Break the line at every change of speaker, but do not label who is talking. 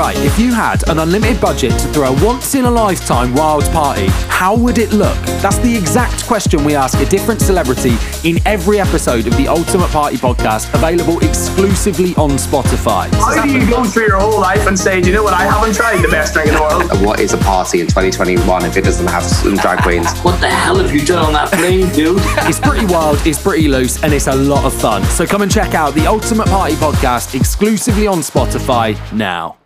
Right, if you had an unlimited budget to throw a once in a lifetime wild party, how would it look? That's the exact question we ask a different celebrity in every episode of the Ultimate Party podcast, available exclusively on Spotify.
How do you go through your whole life and say, you know what, I haven't tried the best drink in the world?
What is a party in 2021 if it doesn't have some drag queens?
What the hell have you done on that plane, dude?
It's pretty wild, it's pretty loose, and it's a lot of fun. So come and check out the Ultimate Party podcast exclusively on Spotify now.